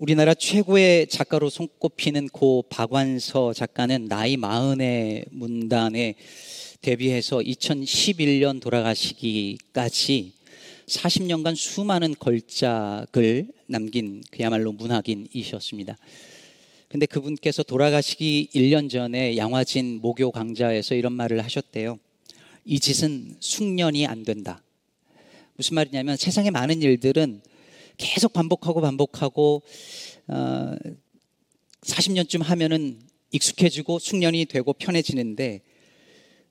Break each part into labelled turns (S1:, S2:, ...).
S1: 우리나라 최고의 작가로 손꼽히는 고 박완서 작가는 나이 마흔의 문단에 데뷔해서 2011년 돌아가시기까지 40년간 수많은 걸작을 남긴 그야말로 문학인이셨습니다. 근데 그분께서 돌아가시기 1년 전에 양화진 모교 강좌에서 이런 말을 하셨대요. 이 짓은 숙련이 안 된다. 무슨 말이냐면 세상에 많은 일들은 계속 반복하고 반복하고 어, 40년쯤 하면은 익숙해지고 숙련이 되고 편해지는데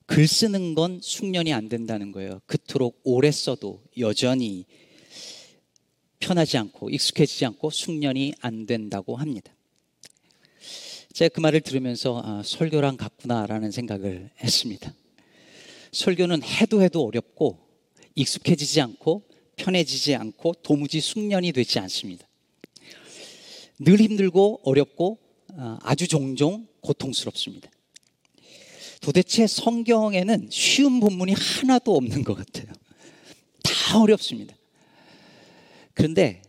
S1: 글 쓰는 건 숙련이 안 된다는 거예요. 그토록 오래 써도 여전히 편하지 않고 익숙해지지 않고 숙련이 안 된다고 합니다. 제가 그 말을 들으면서 아, 설교랑 같구나라는 생각을 했습니다. 설교는 해도 해도 어렵고 익숙해지지 않고 편해지지 않고 도무지 숙련이 되지 않습니다. 늘 힘들고 어렵고 아, 아주 종종 고통스럽습니다. 도대체 성경에는 쉬운 본문이 하나도 없는 것 같아요. 다 어렵습니다. 그런데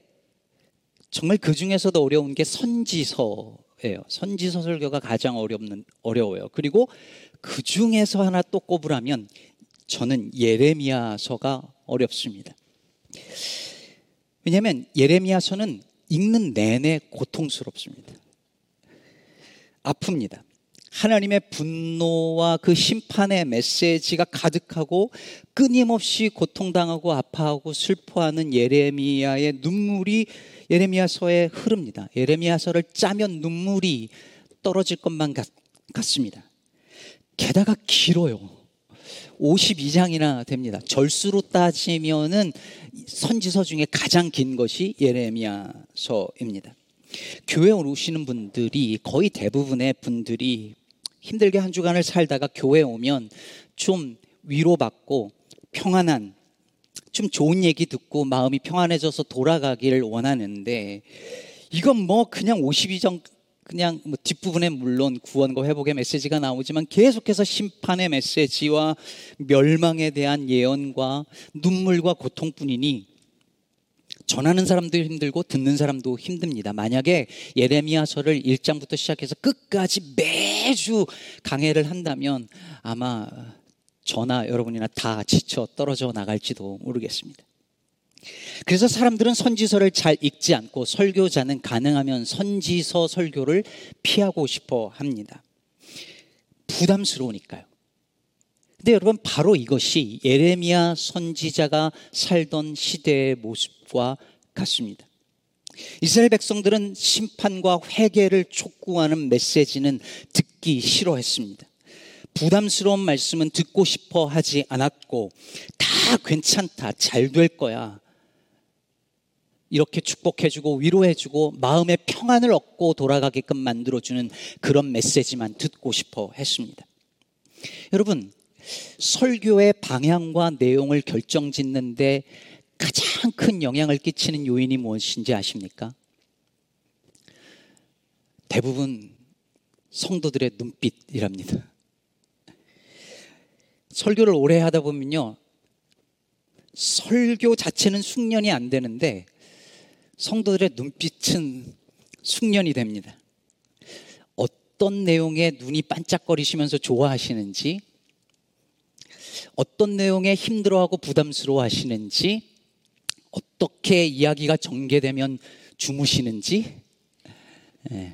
S1: 정말 그 중에서도 어려운 게 선지서예요. 선지서 설교가 가장 어렵는, 어려워요. 그리고 그 중에서 하나 또 꼽으라면 저는 예레미야서가 어렵습니다. 왜냐하면 예레미야서는 읽는 내내 고통스럽습니다. 아픕니다. 하나님의 분노와 그 심판의 메시지가 가득하고 끊임없이 고통당하고 아파하고 슬퍼하는 예레미야의 눈물이 예레미야서에 흐릅니다. 예레미야서를 짜면 눈물이 떨어질 것만 같, 같습니다. 게다가 길어요. 52장이나 됩니다. 절수로 따지면은 선지서 중에 가장 긴 것이 예레미야서입니다. 교회 오시는 분들이 거의 대부분의 분들이 힘들게 한 주간을 살다가 교회 오면 좀 위로받고 평안한 좀 좋은 얘기 듣고 마음이 평안해져서 돌아가기를 원하는데 이건 뭐 그냥 52장 그냥 뭐 뒷부분에 물론 구원과 회복의 메시지가 나오지만 계속해서 심판의 메시지와 멸망에 대한 예언과 눈물과 고통뿐이니 전하는 사람도 힘들고 듣는 사람도 힘듭니다. 만약에 예레미야서를 1장부터 시작해서 끝까지 매주 강해를 한다면 아마 저나 여러분이나 다 지쳐 떨어져 나갈지도 모르겠습니다. 그래서 사람들은 선지서를 잘 읽지 않고 설교자는 가능하면 선지서 설교를 피하고 싶어 합니다. 부담스러우니까요. 근데 여러분 바로 이것이 예레미야 선지자가 살던 시대의 모습과 같습니다. 이스라엘 백성들은 심판과 회개를 촉구하는 메시지는 듣기 싫어했습니다. 부담스러운 말씀은 듣고 싶어 하지 않았고 다 괜찮다 잘 될 거야 이렇게 축복해주고 위로해주고 마음의 평안을 얻고 돌아가게끔 만들어주는 그런 메시지만 듣고 싶어 했습니다. 여러분 설교의 방향과 내용을 결정 짓는데 가장 큰 영향을 끼치는 요인이 무엇인지 아십니까? 대부분 성도들의 눈빛이랍니다. 설교를 오래 하다 보면요. 설교 자체는 숙련이 안 되는데 성도들의 눈빛은 숙련이 됩니다. 어떤 내용에 눈이 반짝거리시면서 좋아하시는지 어떤 내용에 힘들어하고 부담스러워 하시는지, 어떻게 이야기가 전개되면 주무시는지, 예.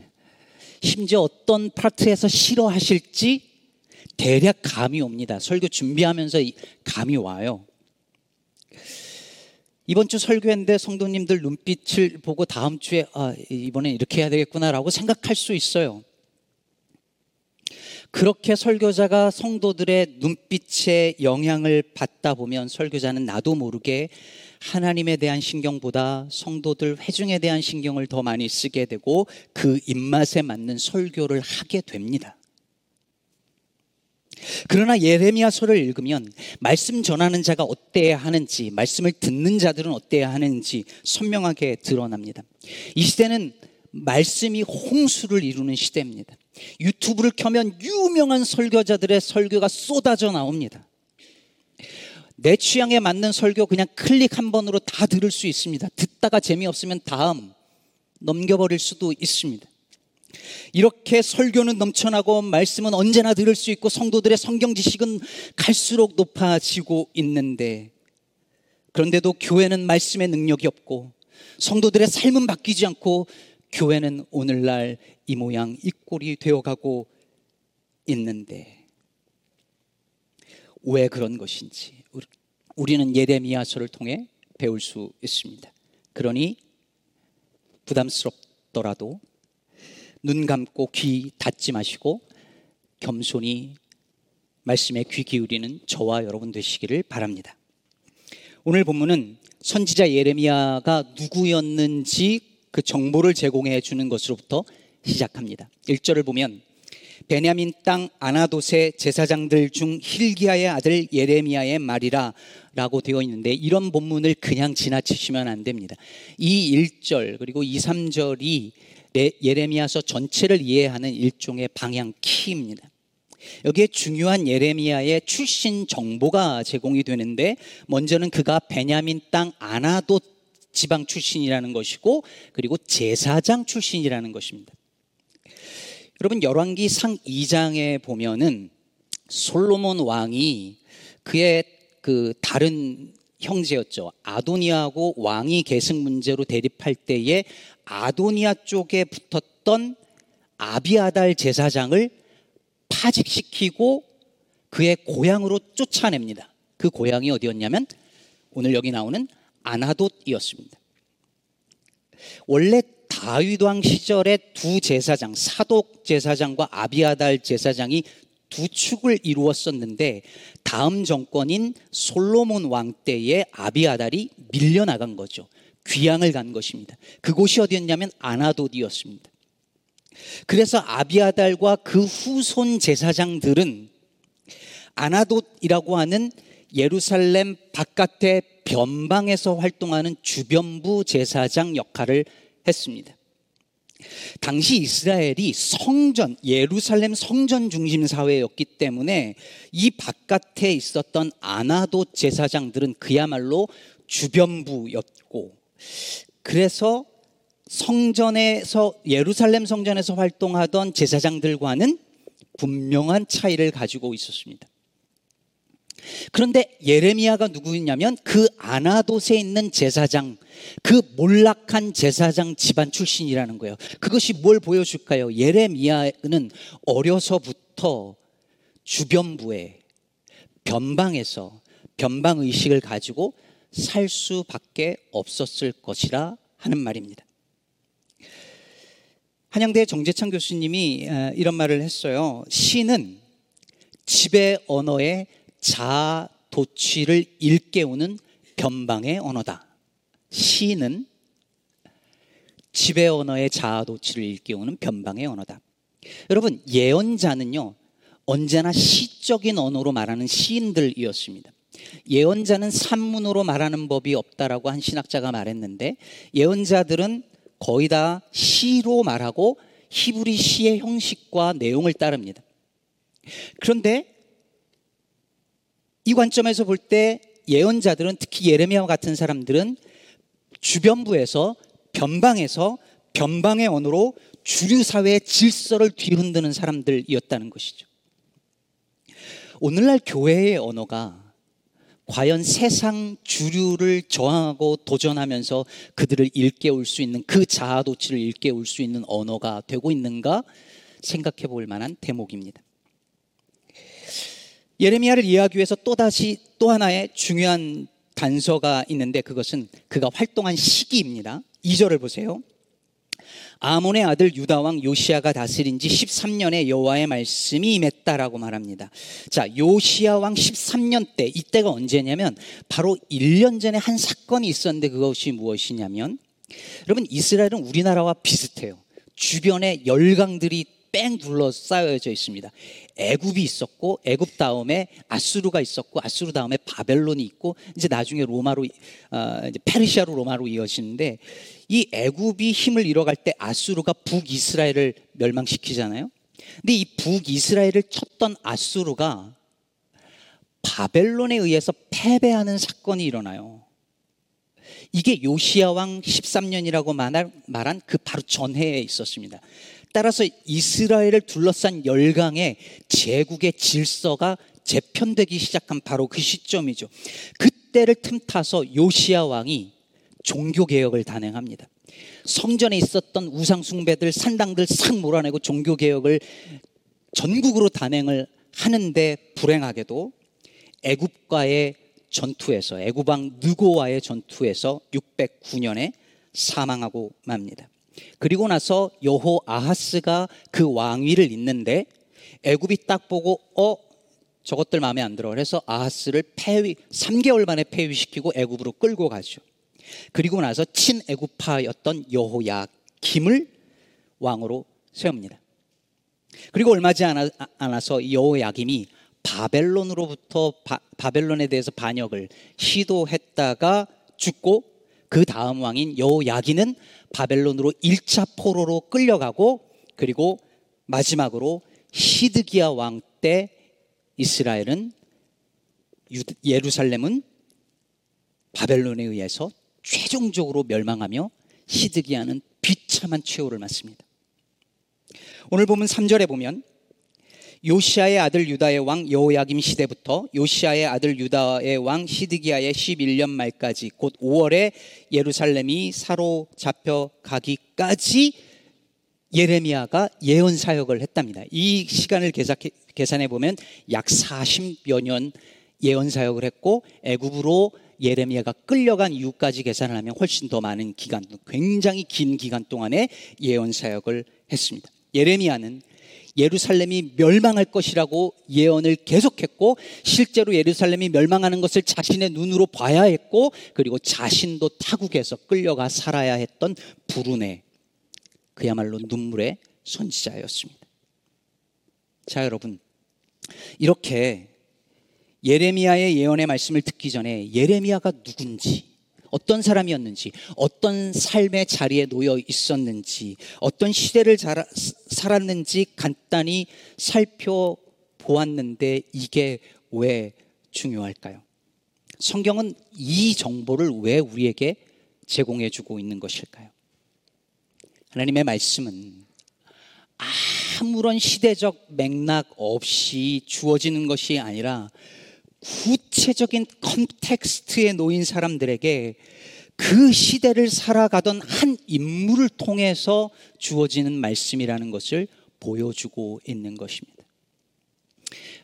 S1: 심지어 어떤 파트에서 싫어하실지 대략 감이 옵니다. 설교 준비하면서 감이 와요. 이번 주 설교했는데 성도님들 눈빛을 보고 다음 주에 아, 이번엔 이렇게 해야 되겠구나라고 생각할 수 있어요. 그렇게 설교자가 성도들의 눈빛에 영향을 받다 보면 설교자는 나도 모르게 하나님에 대한 신경보다 성도들 회중에 대한 신경을 더 많이 쓰게 되고 그 입맛에 맞는 설교를 하게 됩니다. 그러나 예레미야서를 읽으면 말씀 전하는 자가 어때야 하는지, 말씀을 듣는 자들은 어때야 하는지 선명하게 드러납니다. 이 시대는 말씀이 홍수를 이루는 시대입니다. 유튜브를 켜면 유명한 설교자들의 설교가 쏟아져 나옵니다. 내 취향에 맞는 설교 그냥 클릭 한 번으로 다 들을 수 있습니다. 듣다가 재미없으면 다음 넘겨버릴 수도 있습니다. 이렇게 설교는 넘쳐나고 말씀은 언제나 들을 수 있고 성도들의 성경 지식은 갈수록 높아지고 있는데 그런데도 교회는 말씀의 능력이 없고 성도들의 삶은 바뀌지 않고 교회는 오늘날 이 모양 이 꼴이 되어가고 있는데 왜 그런 것인지 우리는 예레미야서를 통해 배울 수 있습니다. 그러니 부담스럽더라도 눈 감고 귀 닫지 마시고 겸손히 말씀에 귀 기울이는 저와 여러분 되시기를 바랍니다. 오늘 본문은 선지자 예레미야가 누구였는지 그 정보를 제공해 주는 것으로부터 시작합니다. 1절을 보면 베냐민 땅 아나돗의 제사장들 중 힐기야의 아들 예레미야의 말이라 라고 되어 있는데 이런 본문을 그냥 지나치시면 안 됩니다. 이 1절 그리고 2, 3절이 예레미야서 전체를 이해하는 일종의 방향 키입니다. 여기에 중요한 예레미야의 출신 정보가 제공이 되는데 먼저는 그가 베냐민 땅 아나돗 지방 출신이라는 것이고 그리고 제사장 출신이라는 것입니다. 여러분 열왕기 상 2장에 보면은 솔로몬 왕이 그의 그 다른 형제였죠. 아도니아하고 왕위 계승 문제로 대립할 때에 아도니아 쪽에 붙었던 아비아달 제사장을 파직시키고 그의 고향으로 쫓아냅니다. 그 고향이 어디였냐면 오늘 여기 나오는 아나돗이었습니다. 원래 다윗 왕 시절에 두 제사장, 사독 제사장과 아비아달 제사장이 두 축을 이루었었는데 다음 정권인 솔로몬 왕 때에 아비아달이 밀려나간 거죠. 귀향을 간 것입니다. 그곳이 어디였냐면 아나돗이었습니다. 그래서 아비아달과 그 후손 제사장들은 아나돗이라고 하는 예루살렘 바깥의 변방에서 활동하는 주변부 제사장 역할을 했습니다. 당시 이스라엘이 성전, 예루살렘 성전 중심 사회였기 때문에 이 바깥에 있었던 아나도 제사장들은 그야말로 주변부였고 그래서 성전에서 예루살렘 성전에서 활동하던 제사장들과는 분명한 차이를 가지고 있었습니다. 그런데 예레미야가 누구였냐면 그 아나돗에 있는 제사장, 그 몰락한 제사장 집안 출신이라는 거예요. 그것이 뭘 보여줄까요? 예레미야는 어려서부터 주변부에 변방에서 변방 의식을 가지고 살 수밖에 없었을 것이라 하는 말입니다. 한양대 정재창 교수님이 이런 말을 했어요. 시는 지배 언어의 자아 도취를 일깨우는 변방의 언어다. 시는 지배 언어의 자아 도취를 일깨우는 변방의 언어다. 여러분 예언자는요 언제나 시적인 언어로 말하는 시인들이었습니다. 예언자는 산문으로 말하는 법이 없다라고 한 신학자가 말했는데 예언자들은 거의 다 시로 말하고 히브리 시의 형식과 내용을 따릅니다. 그런데 이 관점에서 볼 때 예언자들은 특히 예레미야와 같은 사람들은 주변부에서 변방에서 변방의 언어로 주류 사회의 질서를 뒤흔드는 사람들이었다는 것이죠. 오늘날 교회의 언어가 과연 세상 주류를 저항하고 도전하면서 그들을 일깨울 수 있는 그 자아도취를 일깨울 수 있는 언어가 되고 있는가 생각해 볼 만한 대목입니다. 예레미야를 이해하기 위해서 또다시 또 하나의 중요한 단서가 있는데 그것은 그가 활동한 시기입니다. 2절을 보세요. 아몬의 아들 유다 왕 요시아가 다스린 지 13년에 여호와의 말씀이 임했다라고 말합니다. 자, 요시아 왕 13년 때 이때가 언제냐면 바로 1년 전에 한 사건이 있었는데 그것이 무엇이냐면 여러분 이스라엘은 우리나라와 비슷해요. 주변에 열강들이 뺑 둘러싸여져 있습니다. 애굽이 있었고 애굽 다음에 아수르가 있었고 아수르 다음에 바벨론이 있고 이제 나중에 로마로 어, 이제 페르시아로 로마로 이어지는데 이 애굽이 힘을 잃어갈 때 아수르가 북이스라엘을 멸망시키잖아요. 근데 이 북이스라엘을 쳤던 아수르가 바벨론에 의해서 패배하는 사건이 일어나요. 이게 요시야 왕 13년이라고 말한 그 바로 전해에 있었습니다. 따라서 이스라엘을 둘러싼 열강의 제국의 질서가 재편되기 시작한 바로 그 시점이죠. 그때를 틈타서 요시야 왕이 종교 개혁을 단행합니다. 성전에 있었던 우상 숭배들 산당들 싹 몰아내고 종교 개혁을 전국으로 단행을 하는데 불행하게도 애굽과의 전투에서 애굽왕 느고와의 전투에서 609년에 사망하고 맙니다. 그리고 나서 여호 아하스가 그 왕위를 잇는데 애굽이 딱 보고 어 저것들 마음에 안 들어. 그래서 아하스를 폐위 3개월 만에 폐위시키고 애굽으로 끌고 가죠. 그리고 나서 친애굽파였던 여호야김을 왕으로 세웁니다. 그리고 얼마 지 않아서 여호야김이 바벨론으로부터 바, 바벨론에 대해서 반역을 시도했다가 죽고 그 다음 왕인 여호야기는 바벨론으로 1차 포로로 끌려가고 그리고 마지막으로 시드기야 왕 때 이스라엘은 예루살렘은 바벨론에 의해서 최종적으로 멸망하며 시드기야는 비참한 최후를 맞습니다. 오늘 보면 3절에 보면 요시아의 아들 유다의 왕 여호야김 시대부터 요시아의 아들 유다의 왕 시드기야의 11년 말까지 곧 5월에 예루살렘이 사로잡혀 가기까지 예레미야가 예언 사역을 했답니다. 이 시간을 계산해 보면 약 40여 년 예언 사역을 했고 애굽으로 예레미야가 끌려간 이후까지 계산을 하면 훨씬 더 많은 기간, 굉장히 긴 기간 동안에 예언 사역을 했습니다. 예레미야는 예루살렘이 멸망할 것이라고 예언을 계속했고 실제로 예루살렘이 멸망하는 것을 자신의 눈으로 봐야 했고 그리고 자신도 타국에서 끌려가 살아야 했던 불운의 그야말로 눈물의 선지자였습니다. 자, 여러분. 이렇게 예레미야의 예언의 말씀을 듣기 전에 예레미야가 누군지 어떤 사람이었는지, 어떤 삶의 자리에 놓여 있었는지, 어떤 시대를 살았는지 간단히 살펴보았는데 이게 왜 중요할까요? 성경은 이 정보를 왜 우리에게 제공해 주고 있는 것일까요? 하나님의 말씀은 아무런 시대적 맥락 없이 주어지는 것이 아니라 구체적인 context에 놓인 사람들에게 그 시대를 살아가던 한 인물을 통해서 주어지는 말씀이라는 것을 보여주고 있는 것입니다.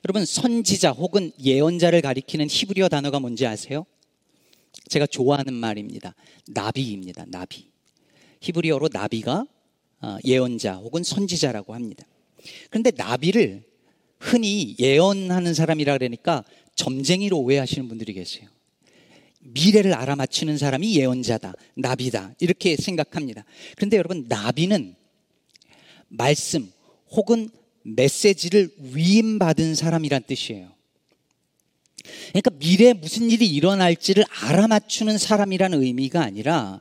S1: 여러분, 선지자 혹은 예언자를 가리키는 히브리어 단어가 뭔지 아세요? 제가 좋아하는 말입니다. נביא입니다. נביא. 히브리어로 나비가 어, 예언자 혹은 선지자라고 합니다. 그런데 나비를 흔히 예언하는 사람이라 그러니까 점쟁이로 오해하시는 분들이 계세요. 미래를 알아맞히는 사람이 예언자다, 나비다, 이렇게 생각합니다. 그런데 여러분, 나비는 말씀 혹은 메시지를 위임받은 사람이란 뜻이에요. 그러니까 미래에 무슨 일이 일어날지를 알아맞추는 사람이라는 의미가 아니라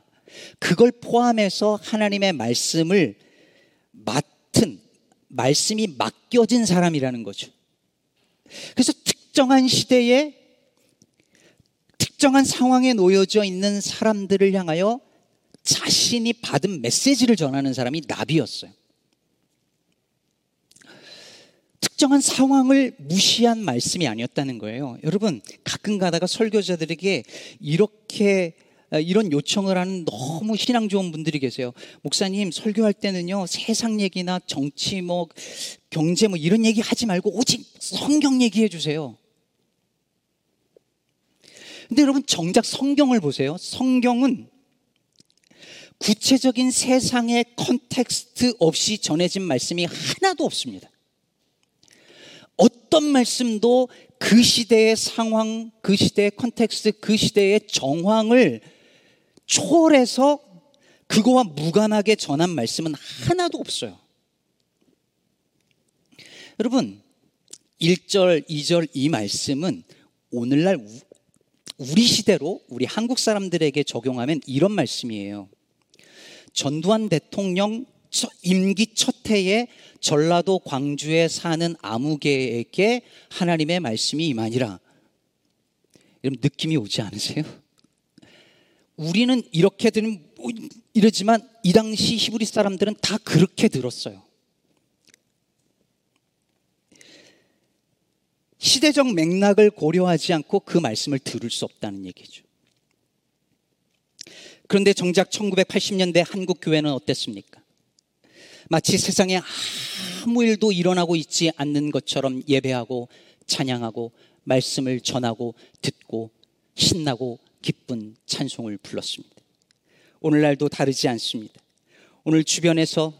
S1: 그걸 포함해서 하나님의 말씀을 맡은, 말씀이 맡겨진 사람이라는 거죠. 그래서 특정한 시대에 특정한 상황에 놓여져 있는 사람들을 향하여 자신이 받은 메시지를 전하는 사람이 나비였어요. 특정한 상황을 무시한 말씀이 아니었다는 거예요. 여러분, 가끔 가다가 설교자들에게 이렇게 어, 이런 요청을 하는 너무 신앙 좋은 분들이 계세요. 목사님, 설교할 때는요, 세상 얘기나 정치, 뭐, 경제, 뭐, 이런 얘기 하지 말고 오직 성경 얘기해 주세요. 근데 여러분 정작 성경을 보세요. 성경은 구체적인 세상의 context 없이 전해진 말씀이 하나도 없습니다. 어떤 말씀도 그 시대의 상황, 그 시대의 context, 그 시대의 정황을 초월해서 그거와 무관하게 전한 말씀은 하나도 없어요. 여러분, 1절, 2절 이 말씀은 오늘날 우리 시대로 우리 한국 사람들에게 적용하면 이런 말씀이에요. 전두환 대통령 임기 첫 해에 전라도 광주에 사는 아무개에게 하나님의 말씀이 임하니라. 여러분 느낌이 오지 않으세요? 우리는 이렇게 들으면 뭐 이러지만 이 당시 히브리 사람들은 다 그렇게 들었어요. 시대적 맥락을 고려하지 않고 그 말씀을 들을 수 없다는 얘기죠. 그런데 정작 1980년대 한국 교회는 어땠습니까? 마치 세상에 아무 일도 일어나고 있지 않는 것처럼 예배하고 찬양하고 말씀을 전하고 듣고 신나고 기쁜 찬송을 불렀습니다. 오늘날도 다르지 않습니다. 오늘 주변에서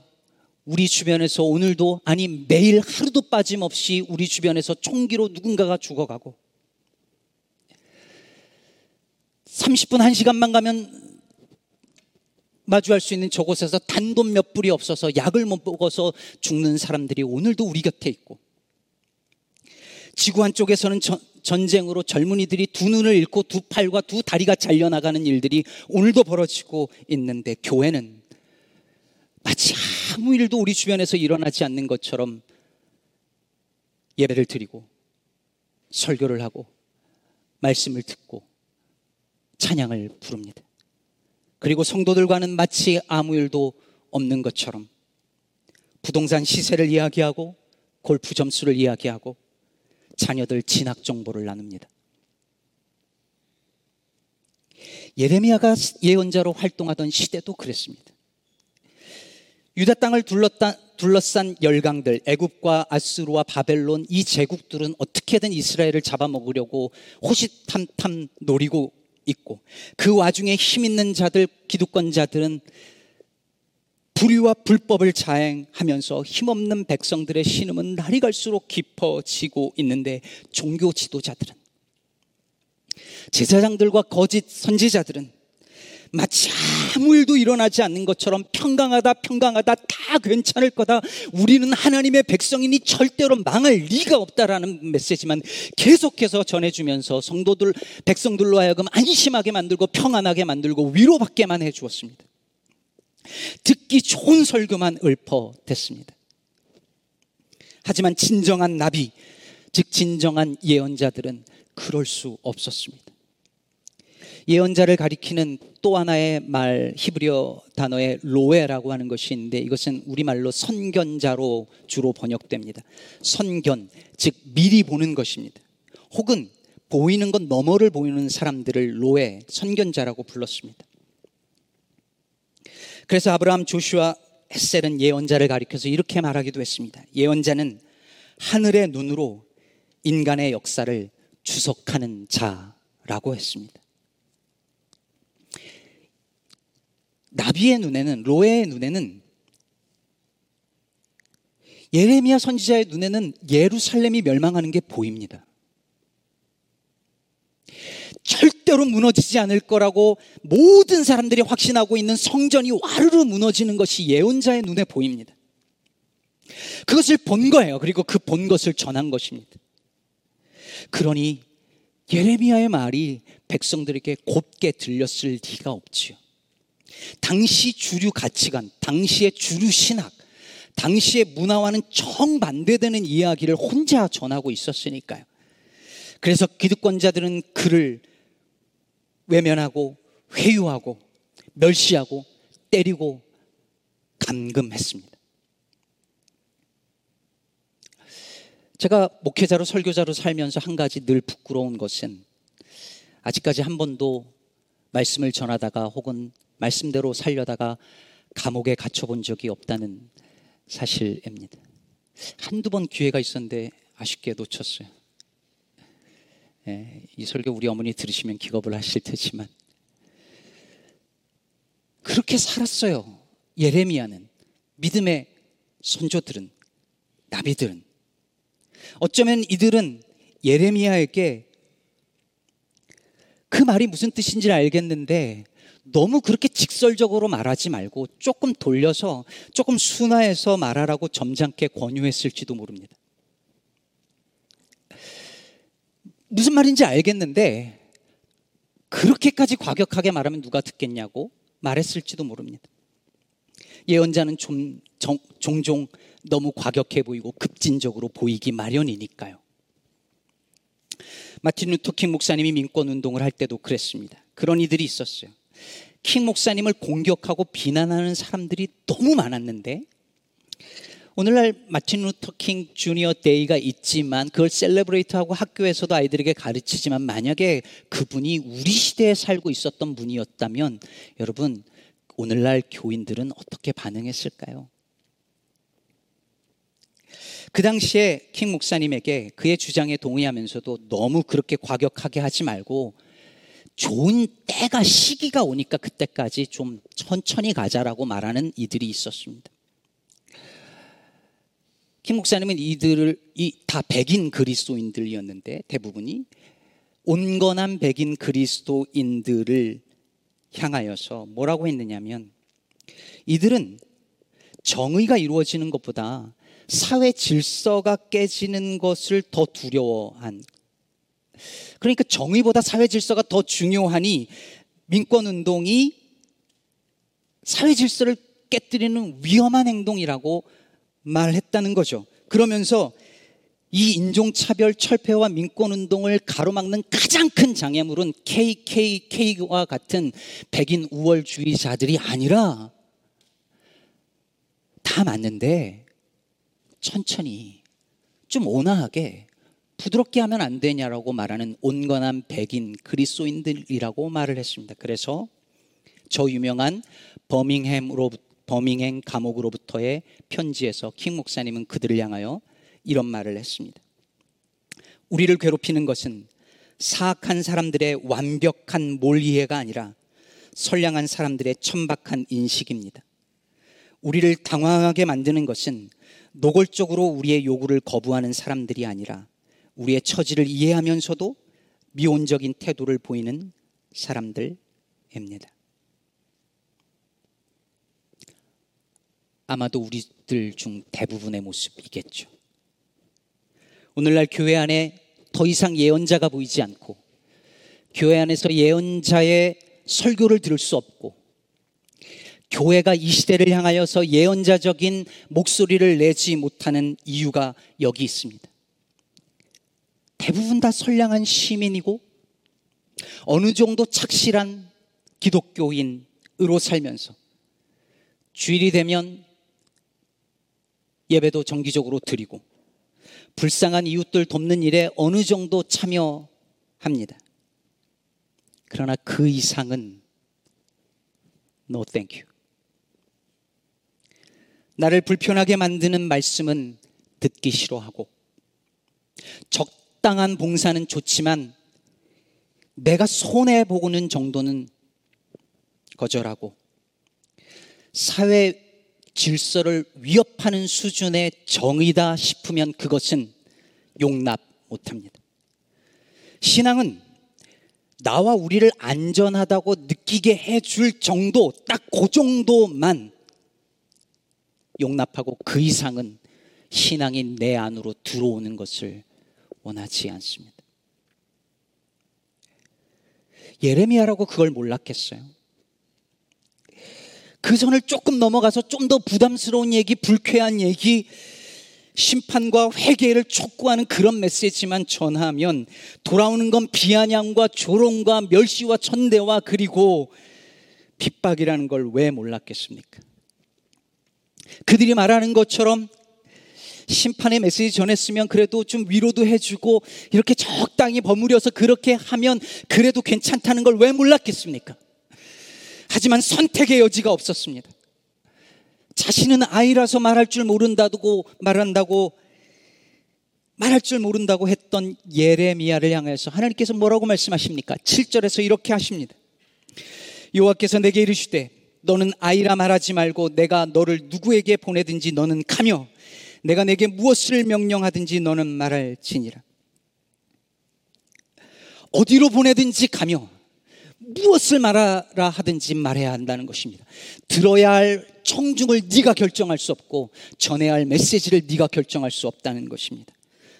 S1: 우리 주변에서 오늘도 아니 매일 하루도 빠짐없이 우리 주변에서 총기로 누군가가 죽어가고 30분 1시간만 가면 마주할 수 있는 저곳에서 단돈 몇 불이 없어서 약을 못 먹어서 죽는 사람들이 오늘도 우리 곁에 있고 지구 한쪽에서는 전, 전쟁으로 젊은이들이 두 눈을 잃고 두 팔과 두 다리가 잘려나가는 일들이 오늘도 벌어지고 있는데 교회는 마치 아무 일도 우리 주변에서 일어나지 않는 것처럼 예배를 드리고 설교를 하고 말씀을 듣고 찬양을 부릅니다. 그리고 성도들과는 마치 아무 일도 없는 것처럼 부동산 시세를 이야기하고 골프 점수를 이야기하고 자녀들 진학 정보를 나눕니다. 예레미야가 예언자로 활동하던 시대도 그랬습니다. 유다 땅을 둘렀다, 둘러싼 열강들, 애굽과 아스루와 바벨론 이 제국들은 어떻게든 이스라엘을 잡아먹으려고 호시탐탐 노리고 있고 그 와중에 힘 있는 자들, 기득권자들은 불의와 불법을 자행하면서 힘없는 백성들의 신음은 날이 갈수록 깊어지고 있는데 종교 지도자들은 제사장들과 거짓 선지자들은 마치 아무 일도 일어나지 않는 것처럼 평강하다, 평강하다, 다 괜찮을 거다. 우리는 하나님의 백성이니 절대로 망할 리가 없다라는 메시지만 계속해서 전해주면서 성도들, 백성들로 하여금 안심하게 만들고 평안하게 만들고 위로받게만 해주었습니다. 듣기 좋은 설교만 읊어댔습니다. 하지만 진정한 나비, 즉 진정한 예언자들은 그럴 수 없었습니다. 예언자를 가리키는 또 하나의 말 히브리어 단어의 로에라고 하는 것이 있는데 이것은 우리말로 선견자로 주로 번역됩니다. 선견, 즉 미리 보는 것입니다. 혹은 보이는 것 너머를 보이는 사람들을 로에, 선견자라고 불렀습니다. 그래서 아브라함 조슈아 햇셀은 예언자를 가리켜서 이렇게 말하기도 했습니다. 예언자는 하늘의 눈으로 인간의 역사를 주석하는 자라고 했습니다. 나비의 눈에는 로에의 눈에는 예레미야 선지자의 눈에는 예루살렘이 멸망하는 게 보입니다. 절대로 무너지지 않을 거라고 모든 사람들이 확신하고 있는 성전이 와르르 무너지는 것이 예언자의 눈에 보입니다. 그것을 본 거예요. 그리고 그 본 것을 전한 것입니다. 그러니 예레미야의 말이 백성들에게 곱게 들렸을 리가 없지요. 당시 주류 가치관, 당시의 주류 신학, 당시의 문화와는 정반대되는 이야기를 혼자 전하고 있었으니까요. 그래서 기득권자들은 그를 외면하고 회유하고 멸시하고 때리고 감금했습니다. 제가 목회자로 설교자로 살면서 한 가지 늘 부끄러운 것은 아직까지 한 번도 말씀을 전하다가 혹은 말씀대로 살려다가 감옥에 갇혀본 적이 없다는 사실입니다. 한두 번 기회가 있었는데 아쉽게 놓쳤어요. 예, 이 설교 우리 어머니 들으시면 기겁을 하실 테지만 그렇게 살았어요. 예레미야는 믿음의 선조들은 나비들은 어쩌면 이들은 예레미야에게 그 말이 무슨 뜻인지 알겠는데 너무 그렇게 직설적으로 말하지 말고 조금 돌려서 조금 순화해서 말하라고 점잖게 권유했을지도 모릅니다. 무슨 말인지 알겠는데 그렇게까지 과격하게 말하면 누가 듣겠냐고 말했을지도 모릅니다. 예언자는 좀 정, 종종 너무 과격해 보이고 급진적으로 보이기 마련이니까요. 마틴 루터킹 목사님이 민권 운동을 할 때도 그랬습니다. 그런 이들이 있었어요. 킹 목사님을 공격하고 비난하는 사람들이 너무 많았는데 오늘날 마틴 루터 킹 주니어 데이가 있지만 그걸 celebrate하고 학교에서도 아이들에게 가르치지만 만약에 그분이 우리 시대에 살고 있었던 분이었다면 여러분 오늘날 교인들은 어떻게 반응했을까요? 그 당시에 킹 목사님에게 그의 주장에 동의하면서도 너무 그렇게 과격하게 하지 말고 좋은 때가 시기가 오니까 그때까지 좀 천천히 가자라고 말하는 이들이 있었습니다. 김 목사님은 이들을 이 다 백인 그리스도인들이었는데 대부분이 온건한 백인 그리스도인들을 향하여서 뭐라고 했느냐면 이들은 정의가 이루어지는 것보다 사회 질서가 깨지는 것을 더 두려워한 그러니까 정의보다 사회 질서가 더 중요하니 민권 운동이 사회 질서를 깨뜨리는 위험한 행동이라고 말했다는 거죠. 그러면서 이 인종차별 철폐와 민권운동을 가로막는 가장 큰 장애물은 KKK와 같은 백인 우월주의자들이 아니라 다 맞는데 천천히 좀 온화하게 부드럽게 하면 안 되냐라고 말하는 온건한 백인 그리스도인들이라고 말을 했습니다. 그래서 저 유명한 버밍햄으로부터 버밍행 감옥으로부터의 편지에서 킹 목사님은 그들을 향하여 이런 말을 했습니다. 우리를 괴롭히는 것은 사악한 사람들의 완벽한 몰이해가 아니라 선량한 사람들의 천박한 인식입니다. 우리를 당황하게 만드는 것은 노골적으로 우리의 요구를 거부하는 사람들이 아니라 우리의 처지를 이해하면서도 미온적인 태도를 보이는 사람들입니다. 아마도 우리들 중 대부분의 모습이겠죠. 오늘날 교회 안에 더 이상 예언자가 보이지 않고 교회 안에서 예언자의 설교를 들을 수 없고 교회가 이 시대를 향하여서 예언자적인 목소리를 내지 못하는 이유가 여기 있습니다. 대부분 다 선량한 시민이고 어느 정도 착실한 기독교인으로 살면서 주일이 되면 예배도 정기적으로 드리고 불쌍한 이웃들 돕는 일에 어느 정도 참여합니다. 그러나 그 이상은 no thank you. 나를 불편하게 만드는 말씀은 듣기 싫어하고 적 당한 봉사는 좋지만 내가 손해 보고는 정도는 거절하고 사회 질서를 위협하는 수준의 정의다 싶으면 그것은 용납 못합니다. 신앙은 나와 우리를 안전하다고 느끼게 해줄 정도, 딱 그 정도만 용납하고 그 이상은 신앙이 내 안으로 들어오는 것을 원하지 않습니다. 예레미야라고 그걸 몰랐겠어요. 그 선을 조금 넘어가서 좀 더 부담스러운 얘기, 불쾌한 얘기, 심판과 회개를 촉구하는 그런 메시지만 전하면 돌아오는 건 비아냥과 조롱과 멸시와 천대와 그리고 핍박이라는 걸 왜 몰랐겠습니까? 그들이 말하는 것처럼 심판의 메시지 전했으면 그래도 좀 위로도 해주고 이렇게 적당히 버무려서 그렇게 하면 그래도 괜찮다는 걸 왜 몰랐겠습니까? 하지만 선택의 여지가 없었습니다. 자신은 아이라서 말할 줄 모른다고 말한다고 말할 줄 모른다고 했던 예레미야를 향해서 하나님께서 뭐라고 말씀하십니까? 7절에서 이렇게 하십니다. 여호와께서 내게 이르시되 너는 아이라 말하지 말고 내가 너를 누구에게 보내든지 너는 가며 내가 내게 무엇을 명령하든지 너는 말할 지니라. 어디로 보내든지 가며 무엇을 말하라 하든지 말해야 한다는 것입니다. 들어야 할 청중을 네가 결정할 수 없고 전해야 할 메시지를 네가 결정할 수 없다는 것입니다.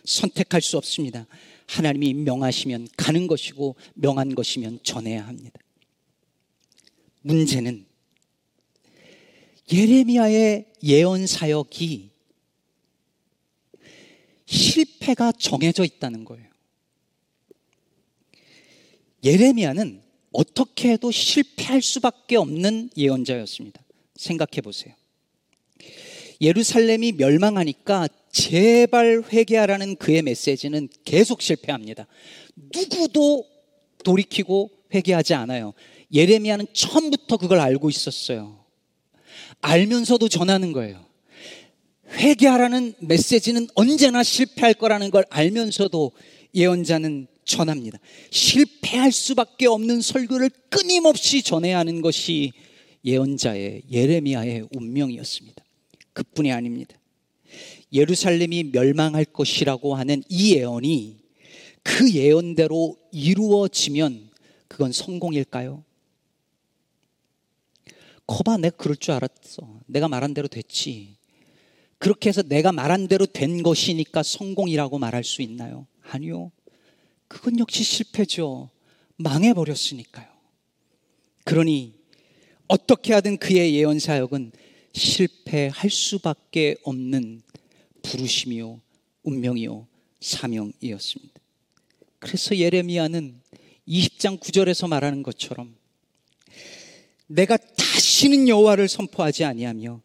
S1: 선택할 수 없습니다. 하나님이 명하시면 가는 것이고 명한 것이면 전해야 합니다. 문제는 예레미야의 예언 사역이 실패가 정해져 있다는 거예요. 예레미야는 어떻게 해도 실패할 수밖에 없는 예언자였습니다. 생각해 보세요. 예루살렘이 멸망하니까 제발 회개하라는 그의 메시지는 계속 실패합니다. 누구도 돌이키고 회개하지 않아요. 예레미야는 처음부터 그걸 알고 있었어요. 알면서도 전하는 거예요. 회개하라는 메시지는 언제나 실패할 거라는 걸 알면서도 예언자는 전합니다. 실패할 수밖에 없는 설교를 끊임없이 전해야 하는 것이 예언자의 예레미야의 운명이었습니다. 그뿐이 아닙니다. 예루살렘이 멸망할 것이라고 하는 이 예언이 그 예언대로 이루어지면 그건 성공일까요? 거봐, 내가 그럴 줄 알았어. 내가 말한 대로 됐지. 그렇게 해서 내가 말한 대로 된 것이니까 성공이라고 말할 수 있나요? 아니요. 그건 역시 실패죠. 망해버렸으니까요. 그러니 어떻게 하든 그의 예언 사역은 실패할 수밖에 없는 부르심이요, 운명이요, 사명이었습니다. 그래서 예레미야는 20장 9절에서 말하는 것처럼 내가 다시는 여호와를 선포하지 아니하며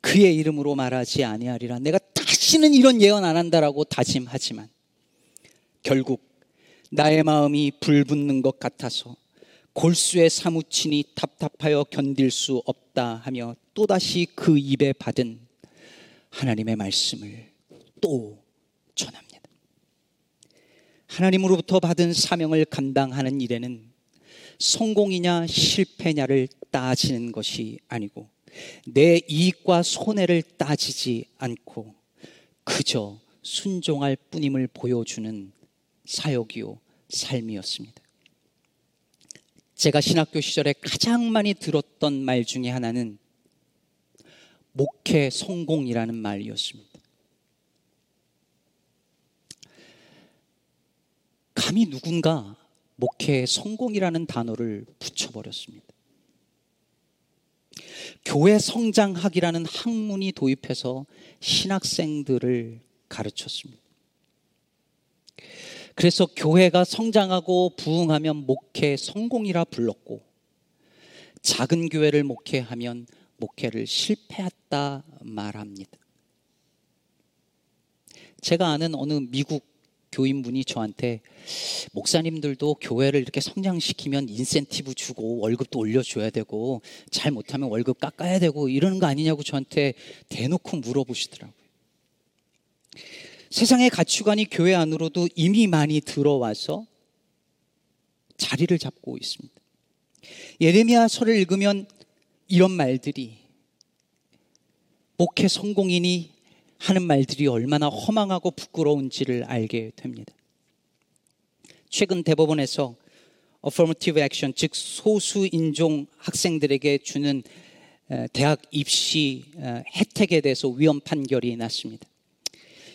S1: 그의 이름으로 말하지 아니하리라. 내가 다시는 이런 예언 안 한다라고 다짐하지만 결국 나의 마음이 불붙는 것 같아서 골수에 사무치니 답답하여 견딜 수 없다 하며 또다시 그 입에 받은 하나님의 말씀을 또 전합니다. 하나님으로부터 받은 사명을 감당하는 일에는 성공이냐 실패냐를 따지는 것이 아니고 내 이익과 손해를 따지지 않고 그저 순종할 뿐임을 보여주는 사역이요 삶이었습니다. 제가 신학교 시절에 가장 많이 들었던 말 중에 하나는 목회 성공이라는 말이었습니다. 감히 누군가 목회 성공이라는 단어를 붙여버렸습니다. 교회 성장학이라는 학문이 도입해서 신학생들을 가르쳤습니다. 그래서 교회가 성장하고 부흥하면 목회 성공이라 불렀고 작은 교회를 목회하면 목회를 실패했다 말합니다. 제가 아는 어느 미국 교인분이 저한테 목사님들도 교회를 이렇게 성장시키면 인센티브 주고 월급도 올려줘야 되고 잘 못하면 월급 깎아야 되고 이러는 거 아니냐고 저한테 대놓고 물어보시더라고요. 세상의 가치관이 교회 안으로도 이미 많이 들어와서 자리를 잡고 있습니다. 예레미야서를 읽으면 이런 말들이 목회 성공인이 하는 말들이 얼마나 허망하고 부끄러운지를 알게 됩니다. 최근 대법원에서 affirmative action, 즉 소수 인종 학생들에게 주는 대학 입시 혜택에 대해서 위헌 판결이 났습니다.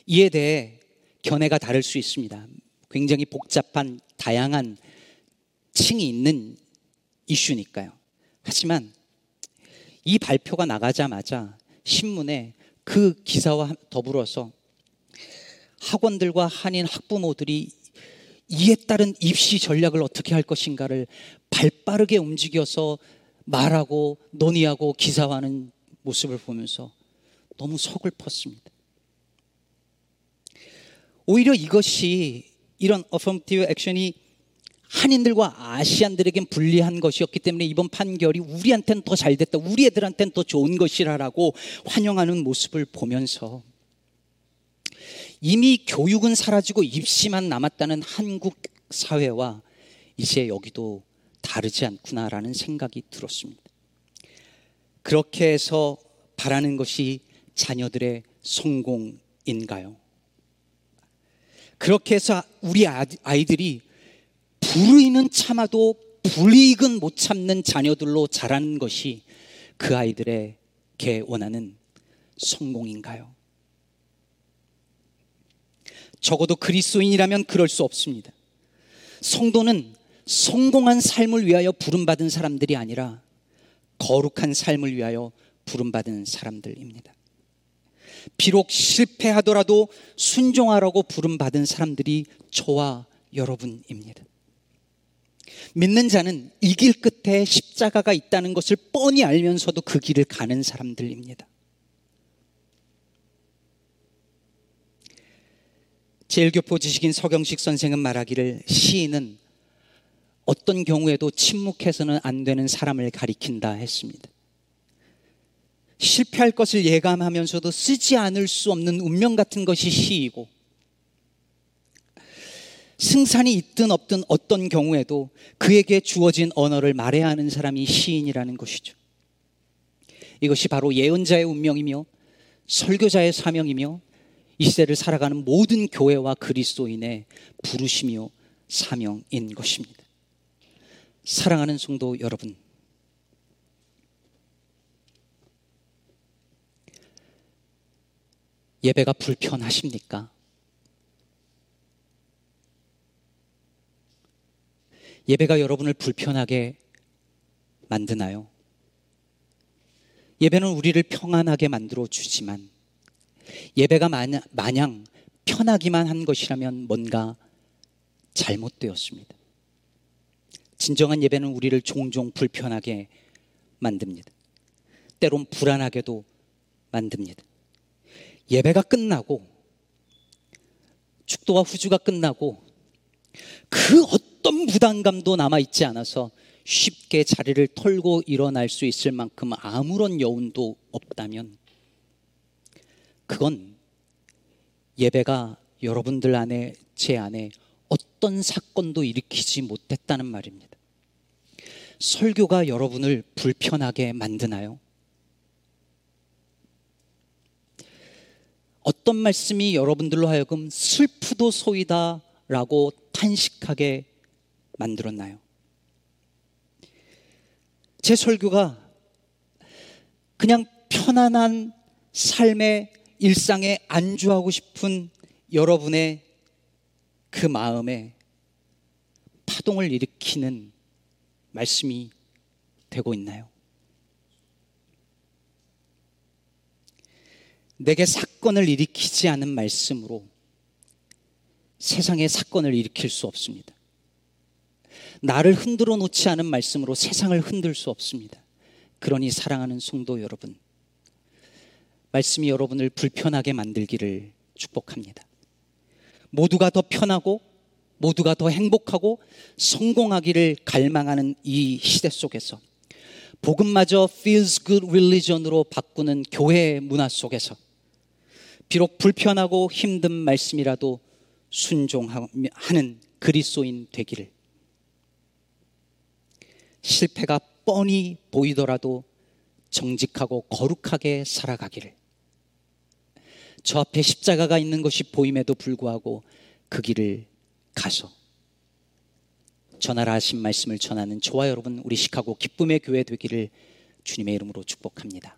S1: 이에 대해 견해가 다를 수 있습니다. 굉장히 복잡한 다양한 층이 있는 이슈니까요. 하지만 이 발표가 나가자마자 신문에 그 기사와 더불어서 학원들과 한인 학부모들이 이에 따른 입시 전략을 어떻게 할 것인가를 발 빠르게 움직여서 말하고 논의하고 기사화하는 모습을 보면서 너무 서글펐습니다. 오히려 이것이 이런 어퍼티브 액션이 한인들과 아시안들에겐 불리한 것이었기 때문에 이번 판결이 우리한테는 더 잘 됐다, 우리 애들한테는 더 좋은 것이라고 환영하는 모습을 보면서 이미 교육은 사라지고 입시만 남았다는 한국 사회와 이제 여기도 다르지 않구나라는 생각이 들었습니다. 그렇게 해서 바라는 것이 자녀들의 성공인가요? 그렇게 해서 우리 아이들이 불의는 참아도 불이익은 못 참는 자녀들로 자라는 것이 그 아이들에게 원하는 성공인가요? 적어도 그리스도인이라면 그럴 수 없습니다. 성도는 성공한 삶을 위하여 부름받은 사람들이 아니라 거룩한 삶을 위하여 부름받은 사람들입니다. 비록 실패하더라도 순종하라고 부름받은 사람들이 저와 여러분입니다. 믿는 자는 이 길 끝에 십자가가 있다는 것을 뻔히 알면서도 그 길을 가는 사람들입니다. 제일교포 지식인 서경식 선생은 말하기를 시인은 어떤 경우에도 침묵해서는 안 되는 사람을 가리킨다 했습니다. 실패할 것을 예감하면서도 쓰지 않을 수 없는 운명 같은 것이 시이고 승산이 있든 없든 어떤 경우에도 그에게 주어진 언어를 말해야 하는 사람이 시인이라는 것이죠. 이것이 바로 예언자의 운명이며 설교자의 사명이며 이 시대를 살아가는 모든 교회와 그리스도인의 부르심이요 사명인 것입니다. 사랑하는 성도 여러분, 예배가 불편하십니까? 예배가 여러분을 불편하게 만드나요? 예배는 우리를 평안하게 만들어 주지만 예배가 마냥 편하기만 한 것이라면 뭔가 잘못되었습니다. 진정한 예배는 우리를 종종 불편하게 만듭니다. 때론 불안하게도 만듭니다. 예배가 끝나고 축도와 후주가 끝나고 그 어떤 부담감도 남아있지 않아서 쉽게 자리를 털고 일어날 수 있을 만큼 아무런 여운도 없다면 그건 예배가 여러분들 안에 제 안에 어떤 사건도 일으키지 못했다는 말입니다. 설교가 여러분을 불편하게 만드나요? 어떤 말씀이 여러분들로 하여금 슬프도 소이다라고 탄식하게 만들었나요? 제 설교가 그냥 편안한 삶의 일상에 안주하고 싶은 여러분의 그 마음에 파동을 일으키는 말씀이 되고 있나요? 내게 사건을 일으키지 않은 말씀으로 세상에 사건을 일으킬 수 없습니다. 나를 흔들어 놓지 않은 말씀으로 세상을 흔들 수 없습니다. 그러니 사랑하는 성도 여러분, 말씀이 여러분을 불편하게 만들기를 축복합니다. 모두가 더 편하고 모두가 더 행복하고 성공하기를 갈망하는 이 시대 속에서 복음마저 feels good religion으로 바꾸는 교회 문화 속에서 비록 불편하고 힘든 말씀이라도 순종하는 그리스도인 되기를 실패가 뻔히 보이더라도 정직하고 거룩하게 살아가기를 저 앞에 십자가가 있는 것이 보임에도 불구하고 그 길을 가서 전하라 하신 말씀을 전하는 저와 여러분 우리 시카고 기쁨의 교회 되기를 주님의 이름으로 축복합니다.